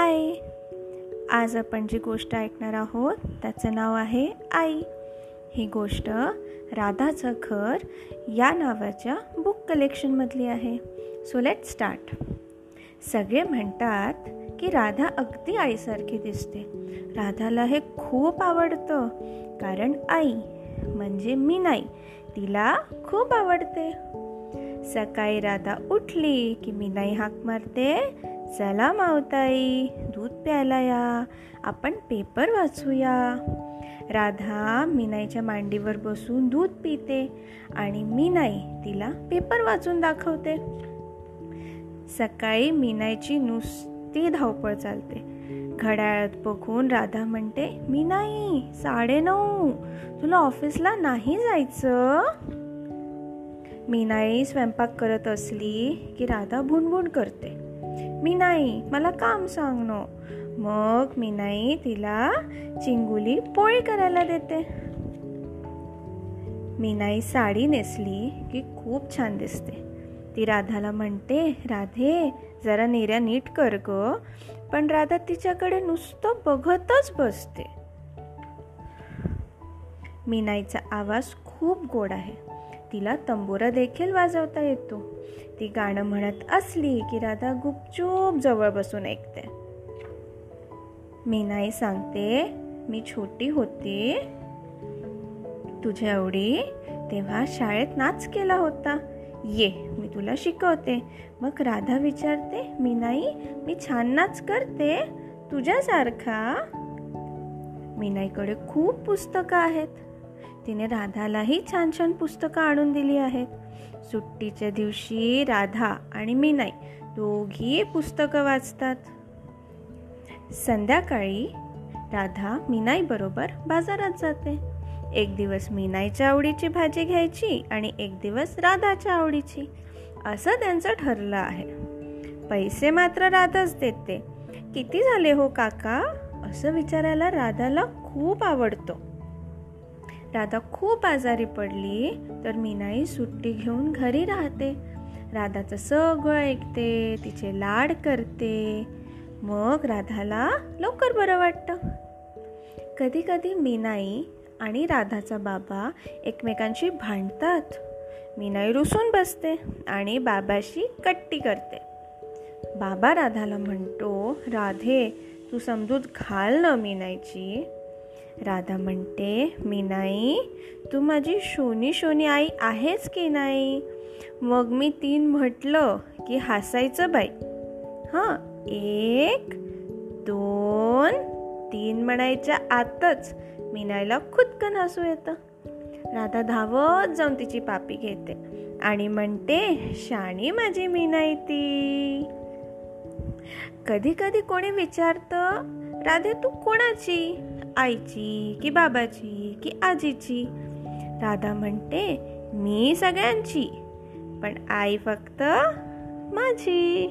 हाय आज आपण जी गोष्ट ऐकणार आहोत त्याचं नाव आहे आई. ही गोष्ट राधाचं घर या नावाच्या बुक कलेक्शनमधली आहे. सो लेट स्टार्ट सगळे म्हणतात की राधा अगदी आईसारखी दिसते. राधाला हे खूप आवडतं कारण आई म्हणजे मी नाही तिला खूप आवडते. सकाळी राधा उठली की मी नाही हाक मारते चला मावताई दूध प्यायला या. आपण पेपर वाचूया. राधा मीनाईच्या मांडीवर बसून दूध पिते आणि मीनाई तिला पेपर वाचून दाखवते. सकाळी मीनाईची नुसती धावपळ चालते. घड्याळात बघून राधा म्हणते मी नाही साडे नऊ. तुला ऑफिसला नाही जायचं? मीनाई स्वयंपाक करत असली की राधा भुणभुण करते. मी नाही मला काम सांग नो. मग मी नाही तिला चिंगुली पोळी करायला देते. मीनाई साडी नेसली की खूप छान दिसते. ती राधाला म्हणते राधे जरा नेऱ्या नीट कर ग पण राधा तिच्याकडे नुसतं बघतच बसते. मीनाईचा आवाज खूप गोड आहे. तिला तंबोरा देखील वाजवता येतो. ती गाणं म्हणत असली की राधा गुपचूप जवळ बसून ऐकते. मीनाई सांगते मी छोटी होती. तुझ्या एवढी तेव्हा शाळेत नाच केला होता. ये मी तुला शिकवते. मग राधा विचारते मीनाई मी छान नाच करते. तुझ्यासारखा? मीनाईकडे खूप पुस्तकं आहेत. तिने राधालाही छान छान पुस्तकं आणून दिली आहेत. सुट्टीच्या दिवशी राधा आणि मी नाही दोघी पुस्तकं वाचतात. संध्याकाळी राधा मीनाई बरोबर बाजारात जाते. एक दिवस मीनाईच्या आवडीची भाजी घ्यायची आणि एक दिवस राधाच्या आवडीची. असं त्यांचं ठरलं आहे. पैसे मात्र राधाच देते. किती झाले हो काका? असं विचारायला राधाला खूप आवडतो. राधा खूप आजारी पडली तर मीनाई सुट्टी घेऊन घरी राहते. राधाचं सगळं ऐकते तिचे लाड करते. मग राधाला लवकर बरं वाटतं. कधी कधी मीनाई आणि राधाचा बाबा एकमेकांशी भांडतात. मीनाई रुसून बसते आणि बाबाशी कट्टी करते. बाबा राधाला म्हणतो राधे तू समजूत घाल ना मीनाईची. राधा म्हणते मी नाही. तू माझी शोनी शोनी आई आहेच की नाही? मग मी तीन म्हटलं की हसायचं बाई. हां एक दोन तीन म्हणायच्या आतच मीनायला खुदकन हसू येतं. राधा धावत जाऊन तिची पापी घेते आणि म्हणते शाणी माझी मीनाई ती. कधी कधी कोणी विचारतं राधे तू कोणाची? आईची की बाबाची की आजीची? राधा म्हणते मी सगळ्यांची पण आई फक्त माझी.